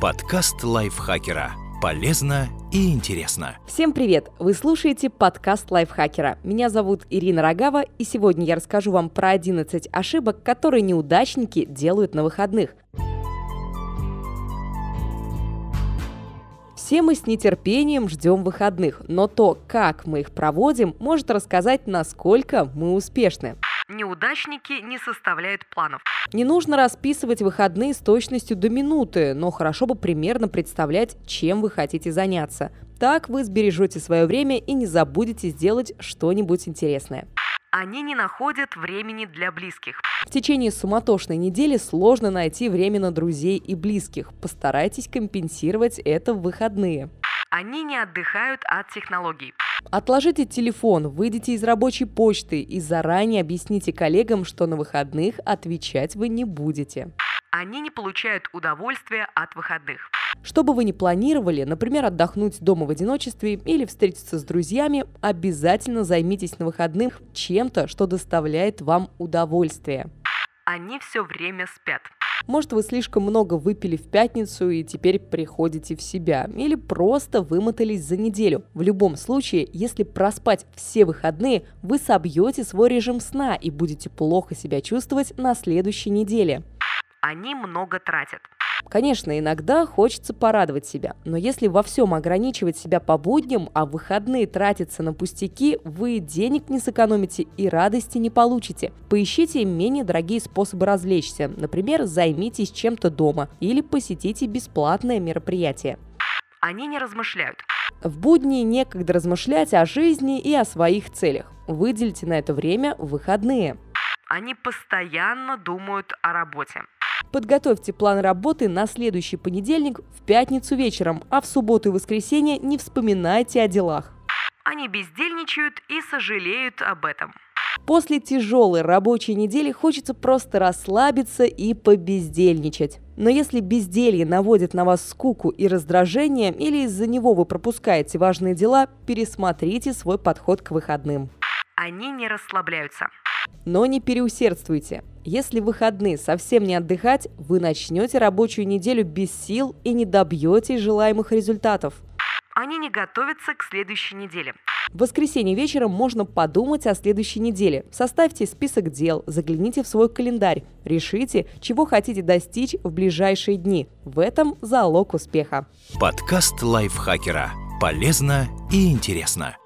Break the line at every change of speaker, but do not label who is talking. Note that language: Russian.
Подкаст лайфхакера. Полезно и интересно.
Всем привет! Вы слушаете подкаст лайфхакера. Меня зовут Ирина Рогава, и сегодня я расскажу вам про 11 ошибок, которые неудачники делают на выходных. Все мы с нетерпением ждем выходных, но то, как мы их проводим, может рассказать, насколько мы успешны.
Неудачники не составляют планов.
Не нужно расписывать выходные с точностью до минуты, но хорошо бы примерно представлять, чем вы хотите заняться. Так вы сбережете свое время и не забудете сделать что-нибудь интересное.
Они не находят времени для близких.
В течение суматошной недели сложно найти время на друзей и близких. Постарайтесь компенсировать это в выходные.
Они не отдыхают от технологий.
Отложите телефон, выйдите из рабочей почты и заранее объясните коллегам, что на выходных отвечать вы не будете.
Они не получают удовольствия от выходных.
Что бы вы ни планировали, например, отдохнуть дома в одиночестве или встретиться с друзьями, обязательно займитесь на выходных чем-то, что доставляет вам удовольствие.
Они все время спят.
Может, вы слишком много выпили в пятницу и теперь приходите в себя. Или просто вымотались за неделю. В любом случае, если проспать все выходные, вы собьете свой режим сна и будете плохо себя чувствовать на следующей неделе.
Они много тратят.
Конечно, иногда хочется порадовать себя, но если во всем ограничивать себя по будням, а в выходные тратиться на пустяки, вы денег не сэкономите и радости не получите. Поищите менее дорогие способы развлечься, например, займитесь чем-то дома или посетите бесплатное мероприятие.
Они не размышляют.
В будни некогда размышлять о жизни и о своих целях. Выделите на это время выходные.
Они постоянно думают о работе.
Подготовьте план работы на следующий понедельник в пятницу вечером, а в субботу и воскресенье не вспоминайте о делах.
Они бездельничают и сожалеют об этом.
После тяжелой рабочей недели хочется просто расслабиться и побездельничать. Но если безделье наводит на вас скуку и раздражение, или из-за него вы пропускаете важные дела, пересмотрите свой подход к выходным.
Они не расслабляются.
Но не переусердствуйте. Если в выходные совсем не отдыхать, вы начнете рабочую неделю без сил и не добьетесь желаемых результатов.
Они не готовятся к следующей неделе.
В воскресенье вечером можно подумать о следующей неделе. Составьте список дел, загляните в свой календарь, решите, чего хотите достичь в ближайшие дни. В этом залог успеха.
Подкаст лайфхакера. Полезно и интересно.